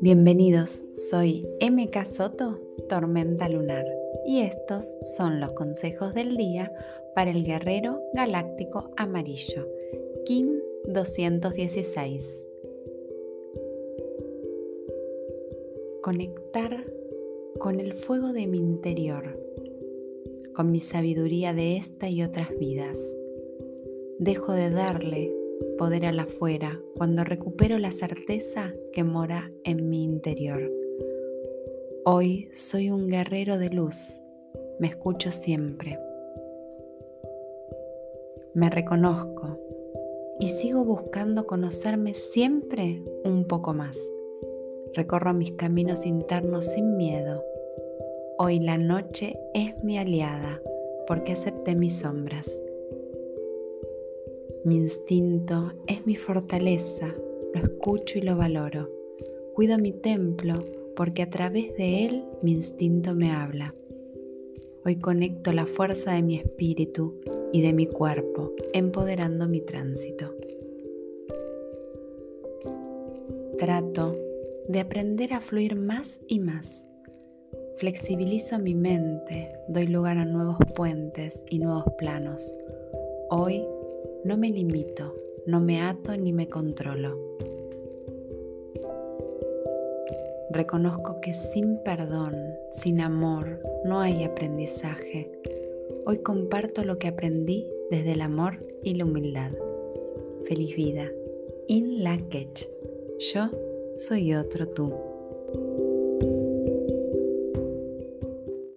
Bienvenidos, soy MK Soto, Tormenta Lunar, y estos son los consejos del día para el guerrero galáctico amarillo, Kim 216. Conectar con el fuego de mi interior, con mi sabiduría de esta y otras vidas. Dejo de darle poder a la afuera cuando recupero la certeza que mora en mi interior. Hoy soy un guerrero de luz, me escucho siempre. Me reconozco y sigo buscando conocerme siempre un poco más. Recorro mis caminos internos sin miedo. Hoy la noche es mi aliada porque acepté mis sombras. Mi instinto es mi fortaleza, lo escucho y lo valoro. Cuido mi templo porque a través de él mi instinto me habla. Hoy conecto la fuerza de mi espíritu y de mi cuerpo, empoderando mi tránsito. Trato de aprender a fluir más y más. Flexibilizo mi mente, doy lugar a nuevos puentes y nuevos planos. Hoy no me limito, no me ato ni me controlo. Reconozco que sin perdón, sin amor, no hay aprendizaje. Hoy comparto lo que aprendí desde el amor y la humildad. Feliz vida. In la Yo soy otro tú.